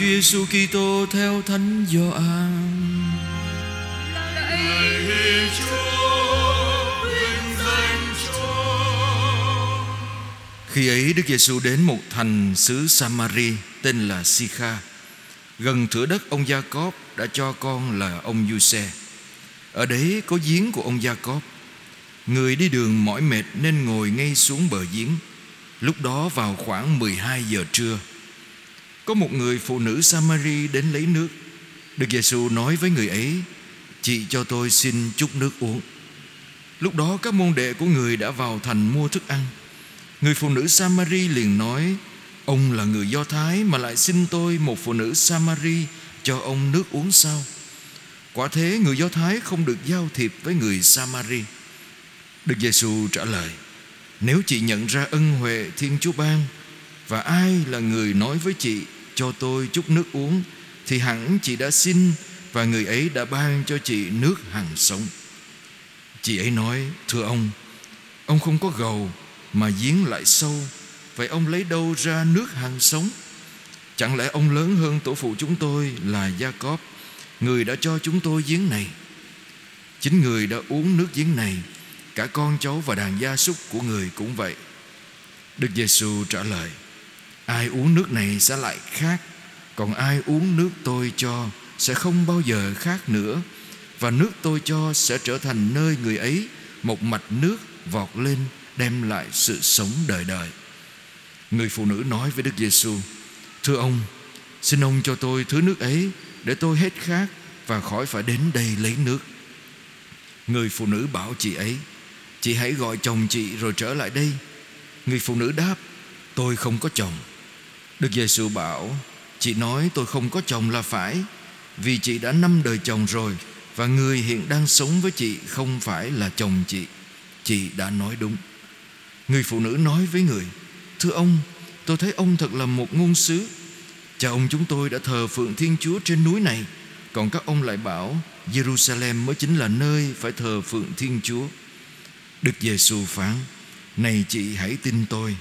Chúa Giêsu Kitô theo Thánh Gioan. Lạy Chúa, danh Chúa. Khi ấy Đức Giêsu đến một thành xứ Samari tên là Sikha, gần thửa đất ông Gia Cóp đã cho con là ông Giuse. Ở đấy có giếng của ông Gia Cóp. Người đi đường mỏi mệt nên ngồi ngay xuống bờ giếng. Lúc đó vào khoảng 12 giờ trưa, có một người phụ nữ Samari đến lấy nước. Đức Giêsu nói với người ấy: "Chị cho tôi xin chút nước uống." Lúc đó, các môn đệ của người đã vào thành mua thức ăn. Người phụ nữ Samari liền nói: "Ông là người Do Thái mà lại xin tôi một phụ nữ Samari cho ông nước uống sao?" Quả thế, người Do Thái không được giao thiệp với người Samari. Đức Giêsu trả lời: Nếu chị nhận ra ân huệ Thiên Chúa ban và ai là người nói với chị cho tôi chút nước uống thì hẳn chị đã xin và người ấy đã ban cho chị nước hằng sống. Chị ấy nói: Thưa ông, ông không có gầu mà giếng lại sâu, vậy ông lấy đâu ra nước hằng sống? Chẳng lẽ ông lớn hơn tổ phụ chúng tôi là Gia Cốp, người đã cho chúng tôi giếng này? Chính người đã uống nước giếng này Cả con cháu và đàn gia súc của người cũng vậy Đức Giêsu trả lời Ai uống nước này sẽ lại khác. Còn ai uống nước tôi cho Sẽ không bao giờ khác nữa. Và nước tôi cho sẽ trở thành nơi người ấy, Một mạch nước vọt lên, Đem lại sự sống đời đời. Người phụ nữ nói với Đức Giêsu, Thưa ông, Xin ông cho tôi thứ nước ấy Để tôi hết khát Và khỏi phải đến đây lấy nước. Người phụ nữ bảo chị ấy, Chị hãy gọi chồng chị rồi trở lại đây. Người phụ nữ đáp, Tôi không có chồng. Đức Giêsu bảo, Chị nói tôi không có chồng là phải, Vì chị đã năm đời chồng rồi, Và người hiện đang sống với chị Không phải là chồng chị. Chị đã nói đúng. Người phụ nữ nói với người, Thưa ông, tôi thấy ông thật là một ngôn sứ. Cha ông chúng tôi đã thờ phượng Thiên Chúa trên núi này. Còn các ông lại bảo, Jerusalem mới chính là nơi phải thờ phượng Thiên Chúa. Đức Giêsu phán, Này chị hãy tin tôi.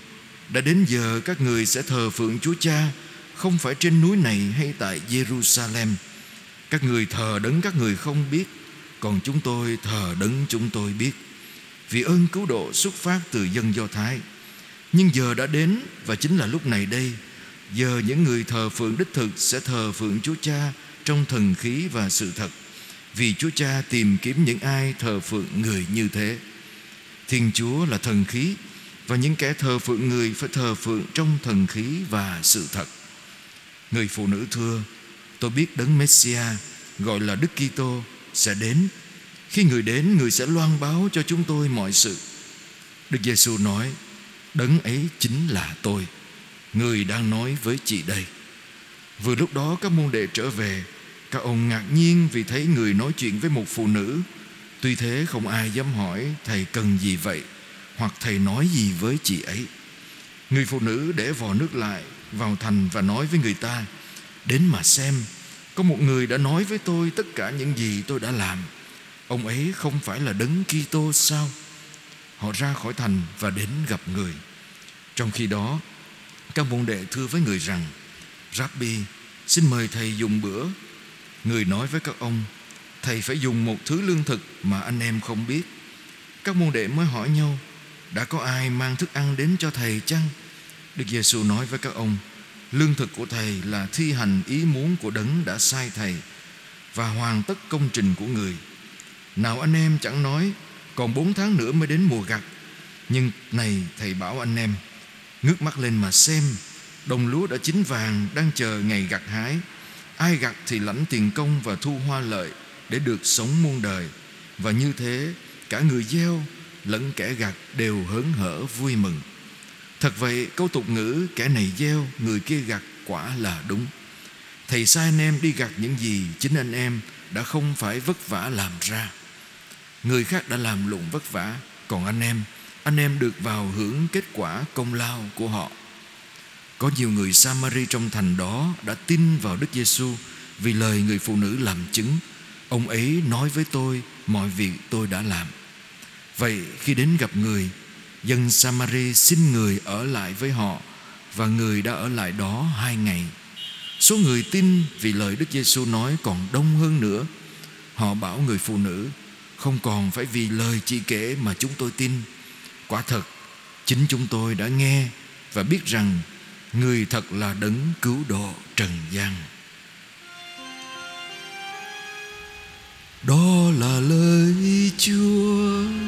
Đã đến giờ các người sẽ thờ phượng Chúa Cha, Không phải trên núi này hay tại Jerusalem. Các người thờ đấng các người không biết, Còn chúng tôi thờ đấng chúng tôi biết. Vì ơn cứu độ xuất phát từ dân Do Thái. Nhưng giờ đã đến, Và chính là lúc này đây. Giờ những người thờ phượng đích thực Sẽ thờ phượng Chúa Cha Trong thần khí và sự thật. Vì Chúa Cha tìm kiếm những ai thờ phượng người như thế. Thiên Chúa là thần khí và những kẻ thờ phượng người Phải thờ phượng trong thần khí và sự thật. Người phụ nữ thưa, Tôi biết đấng Messia, Gọi là Đức Kitô, sẽ đến. Khi người đến, Người sẽ loan báo cho chúng tôi mọi sự. Đức Giêsu nói, Đấng ấy chính là tôi. Người đang nói với chị đây. Vừa lúc đó, các môn đệ trở về. Các ông ngạc nhiên vì thấy người nói chuyện với một phụ nữ. Tuy thế, không ai dám hỏi Thầy cần gì vậy. Hoặc thầy nói gì với chị ấy? Người phụ nữ để vò nước lại, Vào thành và nói với người ta, Đến mà xem, Có một người đã nói với tôi Tất cả những gì tôi đã làm. Ông ấy không phải là đấng Kitô sao? Họ ra khỏi thành và đến gặp người. Trong khi đó, Các môn đệ thưa với người rằng, Rabbi, Xin mời thầy dùng bữa. Người nói với các ông, Thầy phải dùng một thứ lương thực mà anh em không biết. Các môn đệ mới hỏi nhau đã có ai mang thức ăn đến cho thầy chăng? Đức Giêsu nói với các ông, Lương thực của thầy là thi hành ý muốn của đấng đã sai thầy Và hoàn tất công trình của người. Nào anh em chẳng nói, Còn bốn tháng nữa mới đến mùa gặt. Nhưng này, thầy bảo anh em, Ngước mắt lên mà xem, Đồng lúa đã chín vàng, Đang chờ ngày gặt hái. Ai gặt thì lãnh tiền công và thu hoa lợi để được sống muôn đời. Và như thế, cả người gieo lẫn kẻ gặt đều hớn hở vui mừng. Thật vậy, câu tục ngữ kẻ này gieo, người kia gặt quả là đúng. Thầy sai anh em đi gặt những gì chính anh em đã không phải vất vả làm ra. Người khác đã làm lụng vất vả, còn anh em anh em được vào hưởng kết quả công lao của họ. Có nhiều người Samari trong thành đó đã tin vào Đức Giêsu vì lời người phụ nữ làm chứng. Ông ấy nói với tôi, mọi việc tôi đã làm. Vậy khi đến gặp người, Dân Samari xin người ở lại với họ, Và người đã ở lại đó hai ngày. Số người tin vì lời Đức Giêsu nói còn đông hơn nữa. Họ bảo người phụ nữ, Không còn phải vì lời chị kể mà chúng tôi tin. Quả thật, Chính chúng tôi đã nghe Và biết rằng Người thật là đấng cứu độ trần gian. Đó là lời Chúa.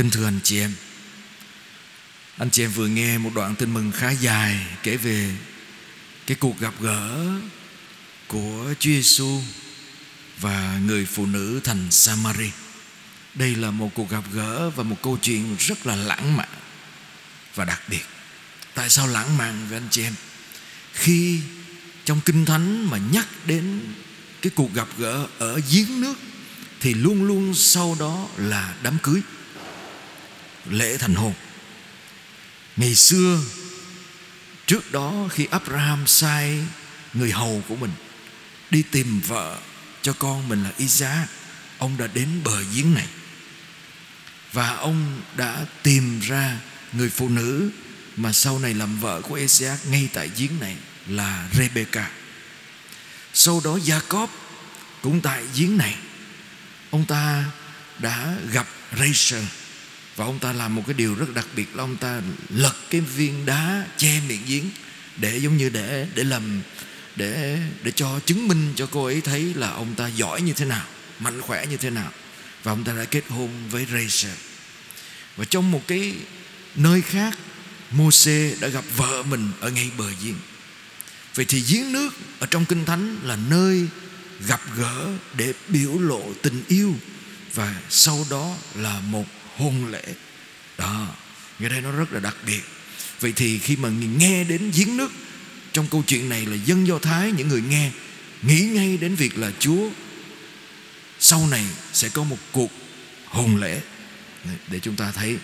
Kính thưa anh chị em. Anh chị em vừa nghe một đoạn tin mừng khá dài Kể về cái cuộc gặp gỡ Của Chúa Giêsu Và người phụ nữ thành Samari. Đây là một cuộc gặp gỡ Và một câu chuyện rất là lãng mạn Và đặc biệt. Tại sao lãng mạn với anh chị em? Khi trong Kinh Thánh mà nhắc đến Cái cuộc gặp gỡ ở giếng nước Thì luôn luôn sau đó là đám cưới lễ thành hôn ngày xưa, trước đó khi Abraham sai người hầu của mình đi tìm vợ cho con mình là Isaac, ông đã đến bờ giếng này. Và ông đã tìm ra người phụ nữ mà sau này làm vợ của Isaac ngay tại giếng này là Rebecca. Sau đó Jacob cũng tại giếng này. Ông ta đã gặp Rachel và ông ta làm một cái điều rất đặc biệt là ông ta lật cái viên đá che miệng giếng để giống như để để làm, để để cho chứng minh cho cô ấy thấy là ông ta giỏi như thế nào, mạnh khỏe như thế nào. Và ông ta đã kết hôn với Rachel. Và trong một cái nơi khác Môse đã gặp vợ mình ở ngay bờ giếng. Vậy thì giếng nước ở trong kinh thánh là nơi gặp gỡ để biểu lộ tình yêu. Và sau đó là một hôn lễ. Đó nghe đây nó rất là đặc biệt. Vậy thì khi mà nghe đến giếng nước, trong câu chuyện này là dân do thái, những người nghe, nghĩ ngay đến việc là chúa, sau này sẽ có một cuộc hôn lễ. Để chúng ta thấy.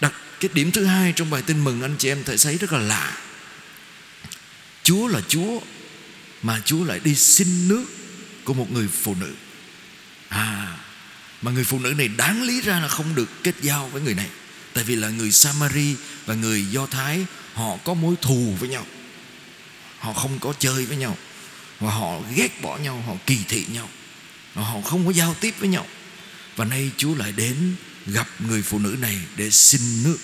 Đặt cái điểm thứ hai trong bài tin mừng, anh chị em thấy thấy rất là lạ. Chúa là chúa, mà chúa lại đi xin nước của một người phụ nữ. À mà người phụ nữ này đáng lý ra là không được kết giao với người này. Tại vì là người Samari và người Do Thái, họ có mối thù với nhau. Họ không có chơi với nhau. Và họ ghét bỏ nhau, họ kỳ thị nhau. Và họ không có giao tiếp với nhau. Và nay Chúa lại đến gặp người phụ nữ này để xin nước.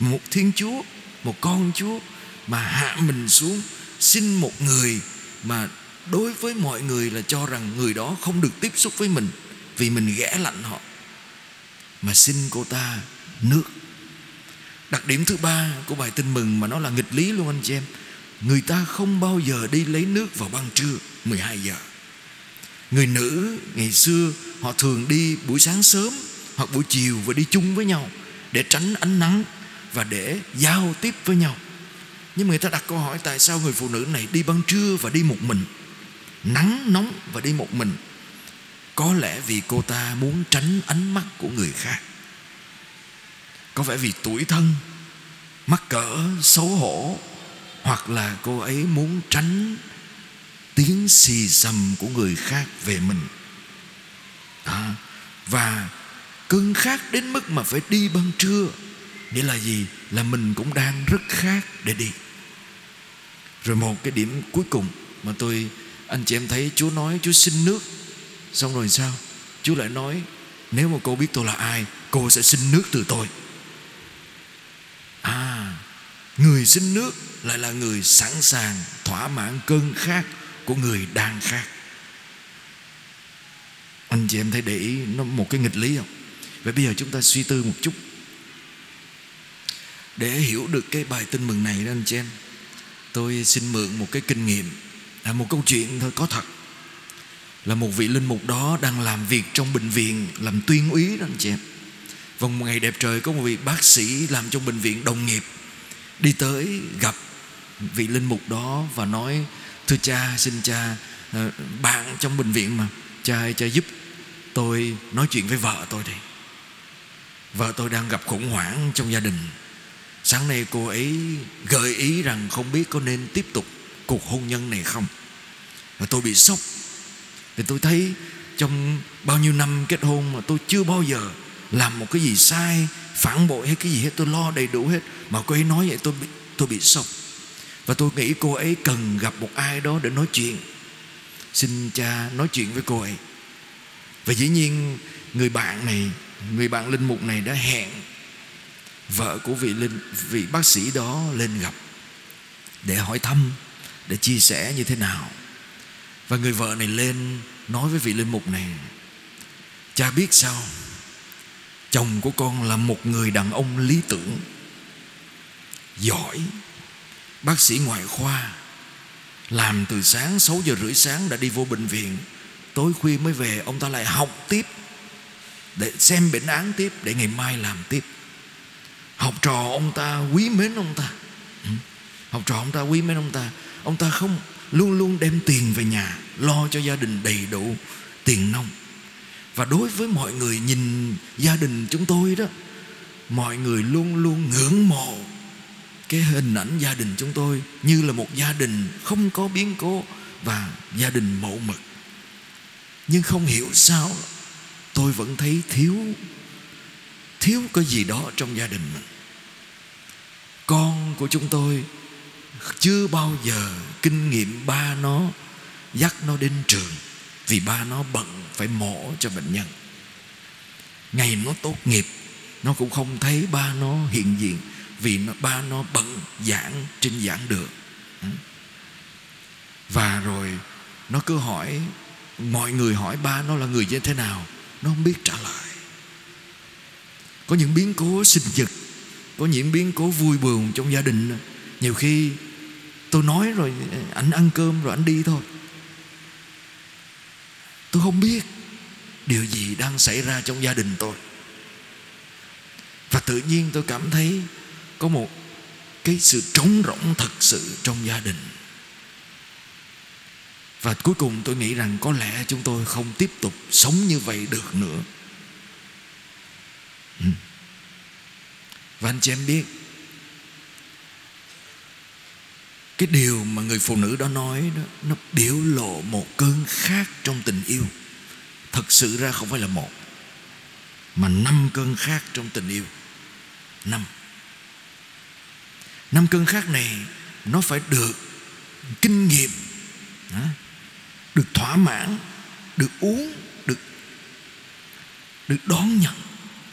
Một Thiên Chúa, một con Chúa mà hạ mình xuống, xin một người mà đối với mọi người là cho rằng người đó không được tiếp xúc với mình vì mình ghẻ lạnh họ. Mà xin cô ta nước. Đặc điểm thứ ba của bài tin mừng mà nó là nghịch lý luôn anh chị em. Người ta không bao giờ đi lấy nước vào ban trưa 12 giờ. Người nữ ngày xưa, họ thường đi buổi sáng sớm hoặc buổi chiều và đi chung với nhau để tránh ánh nắng và để giao tiếp với nhau. Nhưng người ta đặt câu hỏi tại sao người phụ nữ này đi ban trưa và đi một mình? Nắng, nóng và đi một mình có lẽ vì cô ta muốn tránh ánh mắt của người khác. Có vẻ vì tuổi thân mắc cỡ xấu hổ hoặc là cô ấy muốn tránh tiếng xì xầm của người khác về mình. À, và cơn khát đến mức mà phải đi ban trưa. Nghĩa là gì? Là mình cũng đang rất khát để đi. Rồi một cái điểm cuối cùng mà tôi anh chị em thấy Chúa nói Chúa xin nước. Xong rồi sao? Chúa lại nói, Nếu mà cô biết tôi là ai, Cô sẽ xin nước từ tôi. À Người xin nước lại là người sẵn sàng, Thỏa mãn cơn khát Của người đang khát. Anh chị em thấy để ý Nó một cái nghịch lý không? Vậy bây giờ chúng ta suy tư một chút. Để hiểu được cái bài tin mừng này đó anh chị em, Tôi xin mượn một cái kinh nghiệm là Một câu chuyện thôi, có thật là một vị linh mục đó đang làm việc trong bệnh viện, làm tuyên úy đó anh chị em. Và một ngày đẹp trời có một vị bác sĩ làm trong bệnh viện đồng nghiệp. Đi tới gặp vị linh mục đó và nói, thưa cha, xin cha ờ, bạn trong bệnh viện mà, cha ơi, cha giúp tôi nói chuyện với vợ tôi đi vợ tôi đang gặp khủng hoảng trong gia đình. Sáng nay cô ấy gợi ý rằng không biết có nên tiếp tục cuộc hôn nhân này không. Và tôi bị sốc thì tôi thấy trong bao nhiêu năm kết hôn mà tôi chưa bao giờ làm một cái gì sai, phản bội hay cái gì hết, tôi lo đầy đủ hết. Mà cô ấy nói vậy, tôi bị tôi bị sốc. Và tôi nghĩ cô ấy cần gặp một ai đó để nói chuyện. Xin cha nói chuyện với cô ấy. Và dĩ nhiên, người bạn này, người bạn linh mục này đã hẹn vợ của vị linh, vị bác sĩ đó lên gặp để hỏi thăm, để chia sẻ như thế nào và người vợ này lên nói với vị linh mục này, cha biết sao? Chồng của con là một người đàn ông lý tưởng, giỏi, bác sĩ ngoại khoa, làm từ sáng 6 giờ rưỡi sáng đã đi vô bệnh viện. Tối khuya mới về, ông ta lại học tiếp, để xem bệnh án tiếp, để ngày mai làm tiếp. Học trò ông ta quý mến ông ta. Ừ. Học trò ông ta quý mến ông ta. Ông ta không luôn luôn đem tiền về nhà, lo cho gia đình đầy đủ tiền nông. Và đối với mọi người nhìn gia đình chúng tôi đó, mọi người luôn luôn ngưỡng mộ cái hình ảnh gia đình chúng tôi như là một gia đình không có biến cố và gia đình mẫu mực. Nhưng không hiểu sao tôi vẫn thấy thiếu thiếu cái gì đó trong gia đình mình. Con của chúng tôi chưa bao giờ kinh nghiệm ba nó dắt nó đến trường vì ba nó bận phải mổ cho bệnh nhân. Ngày nó tốt nghiệp nó cũng không thấy ba nó hiện diện vì nó, ba nó bận giảng trên giảng đường. Và rồi nó cứ hỏi mọi người hỏi ba nó là người như thế nào nó không biết trả lời. Có những biến cố sinh nhật có những biến cố vui buồn trong gia đình nhiều khi tôi nói rồi ờ, anh ăn cơm rồi anh đi thôi. Tôi không biết điều gì đang xảy ra trong gia đình tôi. Và tự nhiên tôi cảm thấy có một cái sự trống rỗng thật sự trong gia đình. Và cuối cùng tôi nghĩ rằng có lẽ chúng tôi không tiếp tục sống như vậy được nữa. Ừ. Và anh chị em biết cái điều mà người phụ nữ đó nói đó, nó biểu lộ một cơn khác trong tình yêu. Thật sự ra không phải là một, mà năm cơn khác trong tình yêu. Năm. Năm cơn khác này nó phải được kinh nghiệm được thỏa mãn, được uống, được được đón nhận.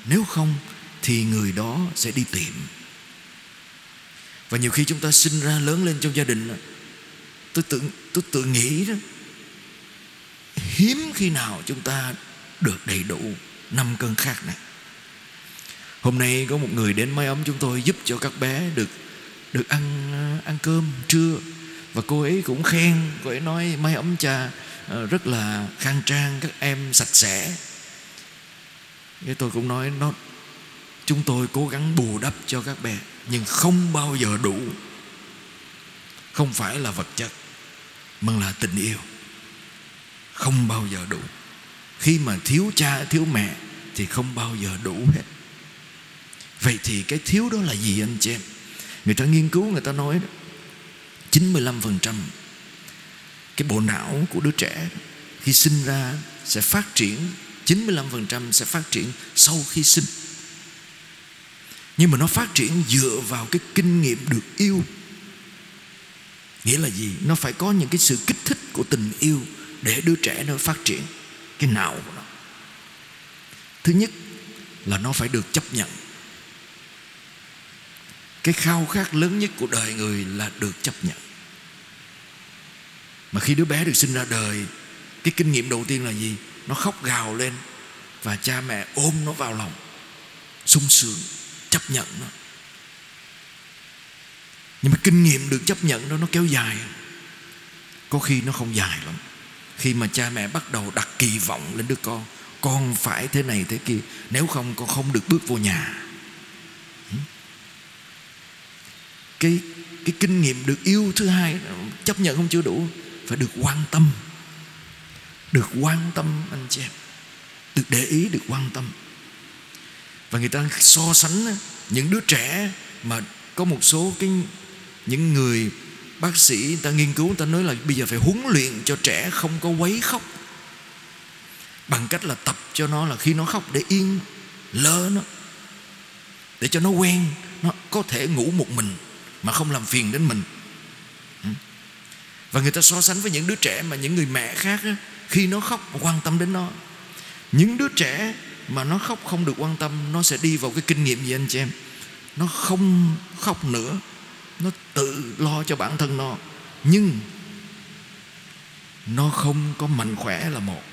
Nếu không thì người đó sẽ đi tìm và nhiều khi chúng ta sinh ra lớn lên trong gia đình tôi tự tôi tự nghĩ đó, hiếm khi nào chúng ta được đầy đủ năm cơn khác này. Hôm nay có một người đến máy ấm chúng tôi giúp cho các bé được được ăn ăn cơm trưa. Và cô ấy cũng khen, cô ấy nói máy ấm cha ờ, rất là khang trang, các em sạch sẽ. Cái tôi cũng nói, nó, chúng tôi cố gắng bù đắp cho các bé nhưng không bao giờ đủ. Không phải là vật chất, mà là tình yêu. Không bao giờ đủ. Khi mà thiếu cha, thiếu mẹ, thì không bao giờ đủ hết. Vậy thì cái thiếu đó là gì anh chị em? Người ta nghiên cứu, người ta nói đó 95% cái bộ não của đứa trẻ khi sinh ra sẽ phát triển 95% sẽ phát triển sau khi sinh nhưng mà nó phát triển dựa vào cái kinh nghiệm được yêu. Nghĩa là gì? Nó phải có những cái sự kích thích của tình yêu để đứa trẻ nó phát triển cái não của nó. Thứ nhất là nó phải được chấp nhận. Cái khao khát lớn nhất của đời người là được chấp nhận. Mà khi đứa bé được sinh ra đời, cái kinh nghiệm đầu tiên là gì? Nó khóc gào lên và cha mẹ ôm nó vào lòng, sung sướng chấp nhận nó. Nhưng mà kinh nghiệm được chấp nhận đó, nó kéo dài. Có khi nó không dài lắm. Khi mà cha mẹ bắt đầu đặt kỳ vọng lên đứa con con phải thế này thế kia, nếu không con không được bước vô nhà. Cái cái kinh nghiệm được yêu thứ hai, chấp nhận không chưa đủ, phải được quan tâm. Được quan tâm, anh chị em. Được để ý, được quan tâm và người ta so sánh những đứa trẻ mà có một số cái những người bác sĩ, người ta nghiên cứu, người ta nói là bây giờ phải huấn luyện cho trẻ không có quấy khóc. Bằng cách là tập cho nó là khi nó khóc để yên, lơ nó. Để cho nó quen, nó có thể ngủ một mình mà không làm phiền đến mình. Ừ. Và người ta so sánh với những đứa trẻ mà những người mẹ khác khi nó khóc, quan tâm đến nó. Những đứa trẻ mà nó khóc không được quan tâm, nó sẽ đi vào cái kinh nghiệm gì anh chị em? Nó không khóc nữa, nó tự lo cho bản thân nó. Nhưng nó không có mạnh khỏe là một,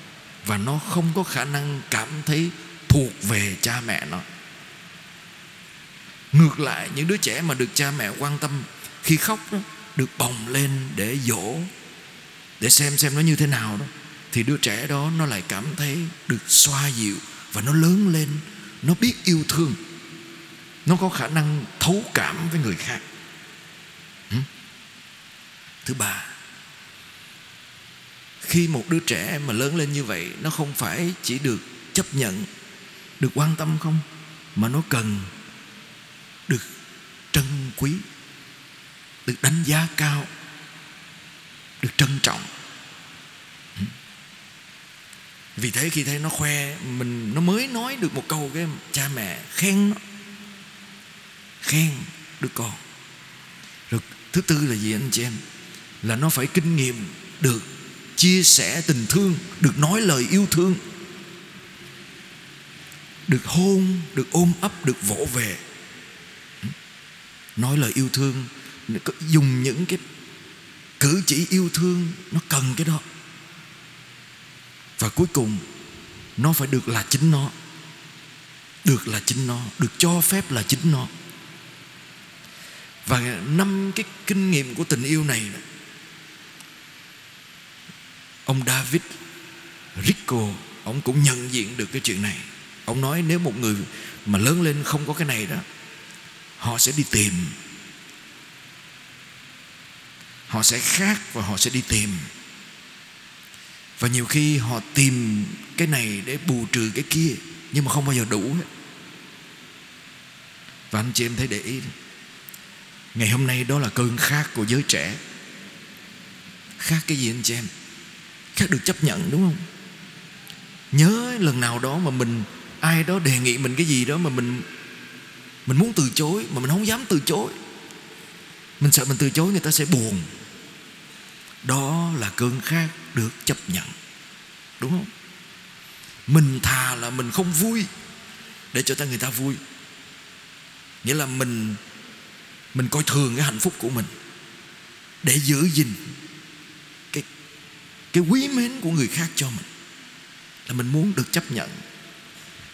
và nó không có khả năng cảm thấy thuộc về cha mẹ nó. Ngược lại, những đứa trẻ mà được cha mẹ quan tâm, khi khóc đó, được bồng lên để dỗ, để xem xem nó như thế nào đó, thì đứa trẻ đó nó lại cảm thấy được xoa dịu và nó lớn lên, nó biết yêu thương. Nó có khả năng thấu cảm với người khác. Thứ ba, khi một đứa trẻ mà lớn lên như vậy, nó không phải chỉ được chấp nhận, được quan tâm không? Mà nó cần được trân quý, được đánh giá cao, được trân trọng vì thế khi thấy nó khoe, mình, nó mới nói được một câu cái cha mẹ khen nó. Khen đứa con. Rồi thứ tư là gì anh chị em? Là nó phải kinh nghiệm được, chia sẻ tình thương, được nói lời yêu thương. Được hôn, được ôm ấp, được vỗ về. Nói lời yêu thương dùng những cái cử chỉ yêu thương, nó cần cái đó và cuối cùng, nó phải được là chính nó. Được là chính nó, được cho phép là chính nó. Và năm cái kinh nghiệm của tình yêu này ông David Rico, ông cũng nhận diện được cái chuyện này. Ông nói nếu một người mà lớn lên không có cái này đó, họ sẽ đi tìm. Họ sẽ khác và họ sẽ đi tìm và nhiều khi họ tìm cái này để bù trừ cái kia, nhưng mà không bao giờ đủ hết. Và anh chị em thấy để ý ngày hôm nay đó là cơn khát của giới trẻ. Khác cái gì anh chị em? Khác được chấp nhận, đúng không? Nhớ lần nào đó mà mình, ai đó đề nghị mình cái gì đó mà mình mình muốn từ chối, mà mình không dám từ chối. Mình sợ mình từ chối người ta sẽ buồn. Đó là cơn khát được chấp nhận. Đúng không? Mình thà là mình không vui để cho ta người ta vui. Nghĩa là mình mình coi thường cái hạnh phúc của mình để giữ gìn cái cái quý mến của người khác cho mình. Là mình muốn được chấp nhận.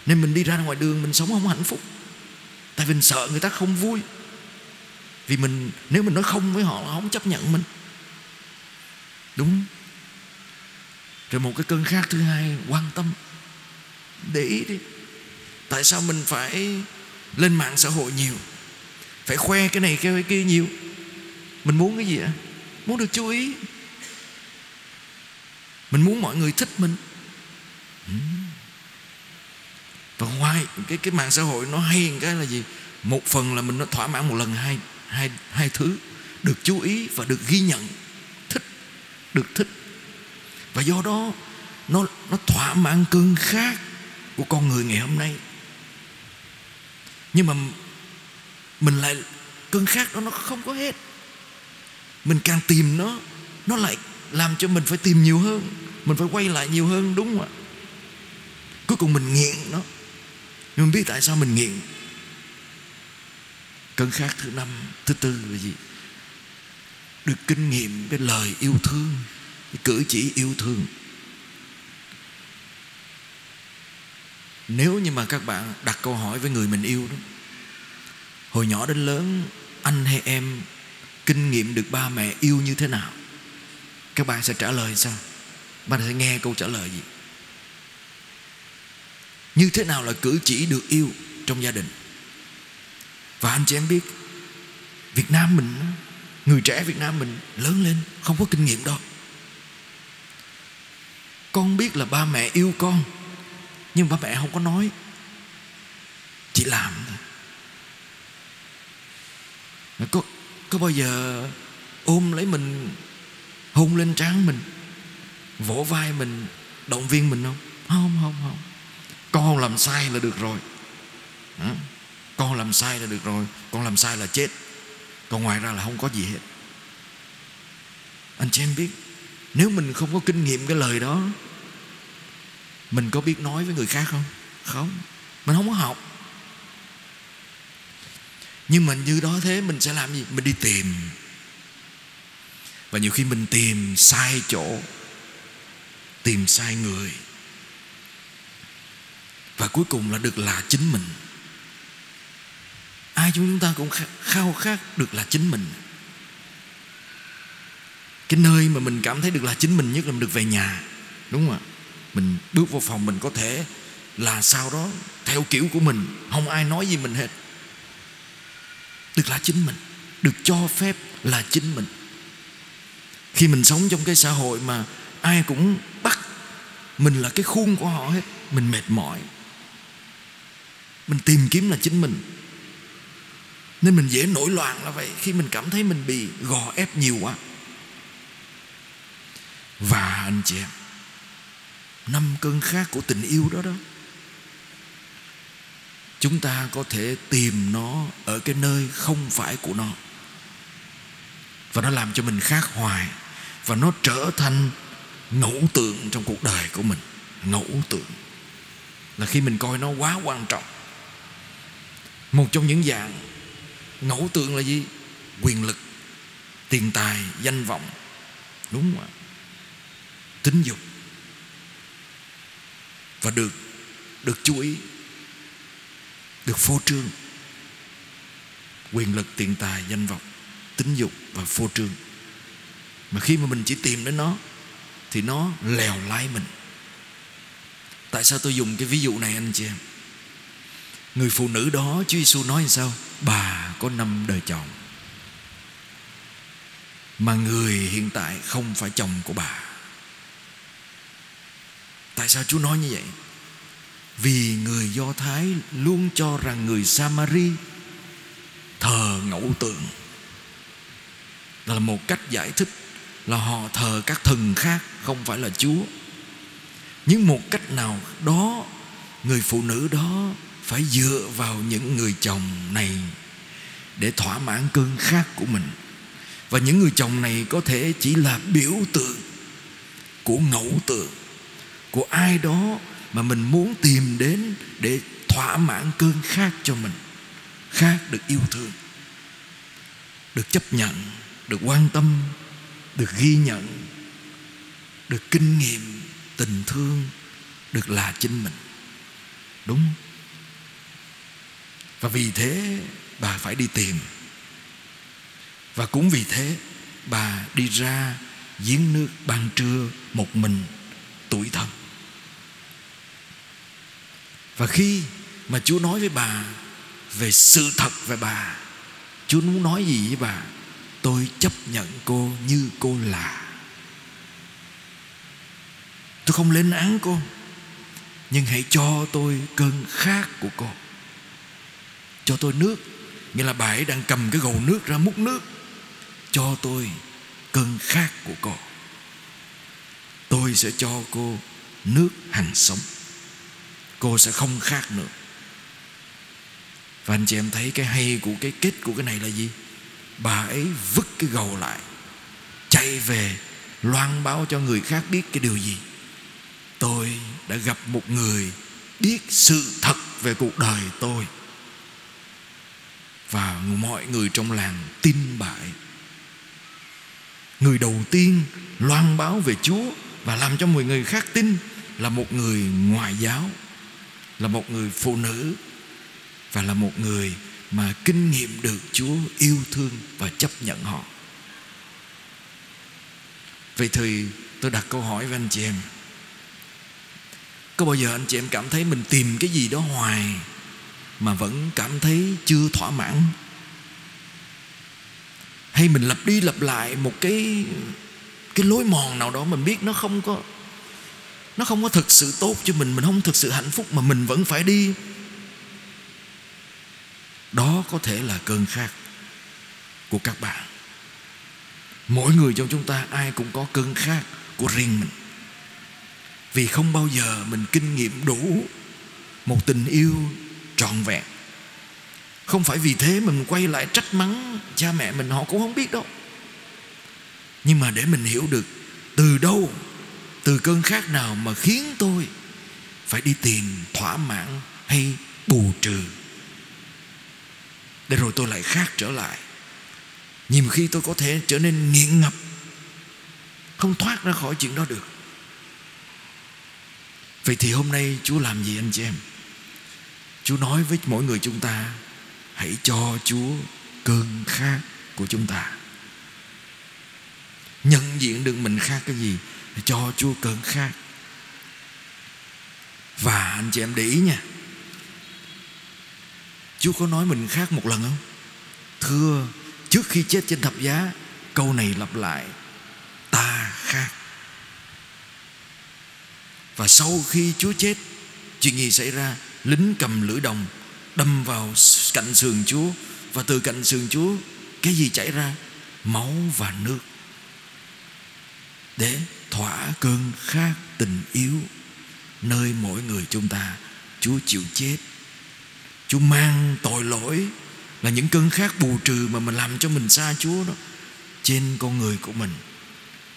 Nên mình đi ra ngoài đường mình sống không hạnh phúc. Tại vì mình sợ người ta không vui. Vì mình, nếu mình nói không với họ là không chấp nhận mình. Đúng rồi một cái cơn khát thứ hai, quan tâm. Để ý đi, tại sao mình phải lên mạng xã hội nhiều? Phải khoe cái này, cái kia nhiều? Mình muốn cái gì ạ muốn được chú ý. Mình muốn mọi người thích mình. Hmm. Và ngoài cái cái mạng xã hội nó hay cái là gì? Một phần là mình nó thỏa mãn một lần hai hai hai thứ. Được chú ý và được ghi nhận. Thích, được thích và do đó, nó nó thỏa mãn cơn khát của con người ngày hôm nay. Nhưng mà mình lại, cơn khát đó nó không có hết. Mình càng tìm nó nó lại làm cho mình phải tìm nhiều hơn, mình phải quay lại nhiều hơn, đúng không ạ? Cuối cùng mình nghiện nó. Nhưng mình biết tại sao mình nghiện. Cơn khát thứ năm, thứ tư là gì? Được kinh nghiệm cái lời yêu thương cử chỉ yêu thương. Nếu như mà các bạn đặt câu hỏi với người mình yêu đó, hồi nhỏ đến lớn, anh hay em kinh nghiệm được ba mẹ yêu như thế nào? Các bạn sẽ trả lời sao? Bạn sẽ nghe câu trả lời gì? Như thế nào là cử chỉ được yêu trong gia đình? Và anh chị em biết, Việt Nam mình, Người trẻ Việt Nam mình lớn lên Không có kinh nghiệm đó. Con biết là ba mẹ yêu con Nhưng ba mẹ không có nói. Chỉ làm thôi. Có, có bao giờ ôm lấy mình Hôn lên trán mình Vỗ vai mình Động viên mình không? Không không không. Con làm sai là được rồi. Hả? con làm sai là được rồi. Con làm sai là chết. Còn ngoài ra là không có gì hết. Anh chị em biết nếu mình không có kinh nghiệm cái lời đó, mình có biết nói với người khác không? Không. Mình không có học. Nhưng mà như đó thế, mình sẽ làm gì? Mình đi tìm. Và nhiều khi mình tìm sai chỗ, tìm sai người. Và cuối cùng là được là chính mình. Ai chúng ta cũng khao khát được là chính mình? Cái nơi mà mình cảm thấy được là chính mình nhất là mình được về nhà, đúng không ạ? Mình bước vào phòng mình có thể là sau đó theo kiểu của mình, không ai nói gì mình hết. Được là chính mình, được cho phép là chính mình. Khi mình sống trong cái xã hội mà ai cũng bắt mình là cái khuôn của họ hết, mình mệt mỏi. Mình tìm kiếm là chính mình. Nên mình dễ nổi loạn là vậy, khi mình cảm thấy mình bị gò ép nhiều quá và anh chị em, năm cơn khác của tình yêu đó đó, chúng ta có thể tìm nó ở cái nơi không phải của nó. Và nó làm cho mình khác hoài, và nó trở thành ngẫu tượng trong cuộc đời của mình. Ngẫu tượng. Là khi mình coi nó quá quan trọng. Một trong những dạng ngẫu tượng là gì? Quyền lực, tiền tài, danh vọng. Đúng không ạ? Tính dục và được được chú ý, được phô trương. Quyền lực, tiền tài, danh vọng tính dục và phô trương. Mà khi mà mình chỉ tìm đến nó, thì nó lèo lái mình. Tại sao tôi dùng cái ví dụ này, anh chị em? Người phụ nữ đó, Chúa Giêsu nói sao? Bà có năm đời chồng. Mà người hiện tại không phải chồng của bà tại sao Chúa nói như vậy? Vì người Do Thái luôn cho rằng người Samari thờ ngẫu tượng. Là một cách giải thích là họ thờ các thần khác, không phải là Chúa. Nhưng một cách nào đó, người phụ nữ đó phải dựa vào những người chồng này để thỏa mãn cơn khát của mình. Và những người chồng này có thể chỉ là biểu tượng của ngẫu tượng của ai đó mà mình muốn tìm đến để thỏa mãn cơn khát cho mình. Khát được yêu thương, được chấp nhận, được quan tâm, được ghi nhận, được kinh nghiệm, tình thương, được là chính mình. Đúng. Không? và vì thế bà phải đi tìm. Và cũng vì thế bà đi ra giếng nước ban trưa một mình tuổi thân và khi mà Chúa nói với bà về sự thật về bà, Chúa muốn nói gì với bà? Tôi chấp nhận cô như cô là. Tôi không lên án cô, Nhưng hãy cho tôi cơn khát của cô. Cho tôi nước, Nghĩa là bà ấy đang cầm cái gầu nước ra múc nước. Cho tôi cơn khát của cô. Tôi sẽ cho cô nước hàng sống. Cô sẽ không khác nữa. Và anh chị em thấy cái hay của cái kết của cái này là gì? Bà ấy vứt cái gầu lại, Chạy về, loan báo cho người khác biết cái điều gì. Tôi đã gặp một người biết sự thật về cuộc đời tôi. Và mọi người trong làng tin bại Người đầu tiên loan báo về Chúa Và làm cho mọi người khác tin Là một người ngoại giáo. Là một người phụ nữ Và là một người mà kinh nghiệm được Chúa yêu thương và chấp nhận họ. Vậy thì tôi đặt câu hỏi với anh chị em. Có bao giờ anh chị em cảm thấy mình tìm cái gì đó hoài mà vẫn cảm thấy chưa thỏa mãn? Hay mình lặp đi lặp lại một cái cái lối mòn nào đó mình biết nó không có nó không có thực sự tốt cho mình, mình không thực sự hạnh phúc mà mình vẫn phải đi. Đó có thể là cơn khát của các bạn. Mỗi người trong chúng ta ai cũng có cơn khát của riêng mình. Vì không bao giờ mình kinh nghiệm đủ một tình yêu trọn vẹn. Không phải vì thế mình quay lại trách mắng cha mẹ mình họ cũng không biết đâu. Nhưng mà để mình hiểu được từ đâu từ cơn khát nào mà khiến tôi phải đi tìm thỏa mãn hay bù trừ? Để rồi tôi lại khát trở lại. Nhiều khi tôi có thể trở nên nghiện ngập, không thoát ra khỏi chuyện đó được. Vậy thì hôm nay chúa làm gì anh chị em? Chúa nói với mỗi người chúng ta, hãy cho chúa cơn khát của chúng ta. Nhận diện được mình khát cái gì cho chúa cơn khát. Và anh chị em để ý nha. Chúa có nói mình khác một lần không? Thưa, Trước khi chết trên thập giá, Câu này lặp lại. Ta khác Và sau khi Chúa chết, Chuyện gì xảy ra? Lính cầm lưỡi đồng, Đâm vào cạnh sườn Chúa. Và từ cạnh sườn Chúa, Cái gì chảy ra? Máu và nước. Để thỏa cơn khát tình yêu Nơi mỗi người chúng ta, Chúa chịu chết. Chúa mang tội lỗi Là những cơn khát bù trừ Mà mình làm cho mình xa Chúa đó. Trên con người của mình,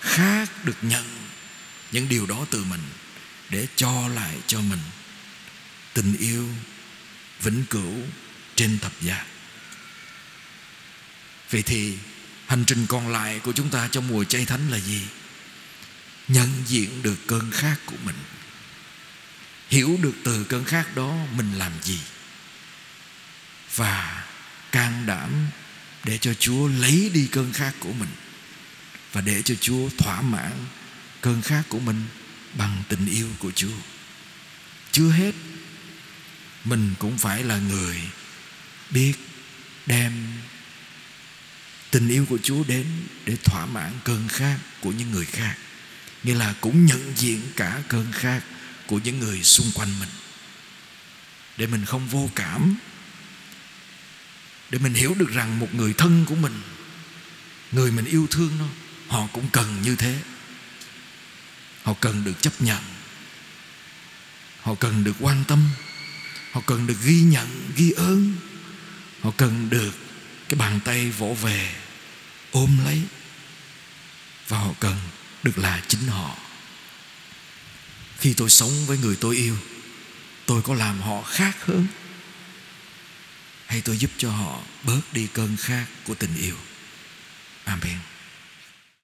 Khát được nhận Những điều đó từ mình Để cho lại cho mình Tình yêu Vĩnh cửu Trên thập giá. Vậy thì Hành trình còn lại của chúng ta Trong mùa chay thánh là gì? Nhận diện được cơn khát của mình Hiểu được từ cơn khát đó Mình làm gì và can đảm để cho Chúa lấy đi cơn khát của mình và để cho Chúa thỏa mãn cơn khát của mình bằng tình yêu của Chúa. Chưa hết, mình cũng phải là người biết đem tình yêu của Chúa đến để thỏa mãn cơn khát của những người khác. Nghĩa là cũng nhận diện cả cơn khát của những người xung quanh mình. Để mình không vô cảm. Để mình hiểu được rằng một người thân của mình, người mình yêu thương nó họ cũng cần như thế. Họ cần được chấp nhận. Họ cần được quan tâm. Họ cần được ghi nhận, ghi ơn. Họ cần được cái bàn tay vỗ về, ôm lấy. Và họ cần được là chính họ. Khi tôi sống với người tôi yêu, tôi có làm họ khác hơn? Hay tôi giúp cho họ bớt đi cơn khát của tình yêu? Amen.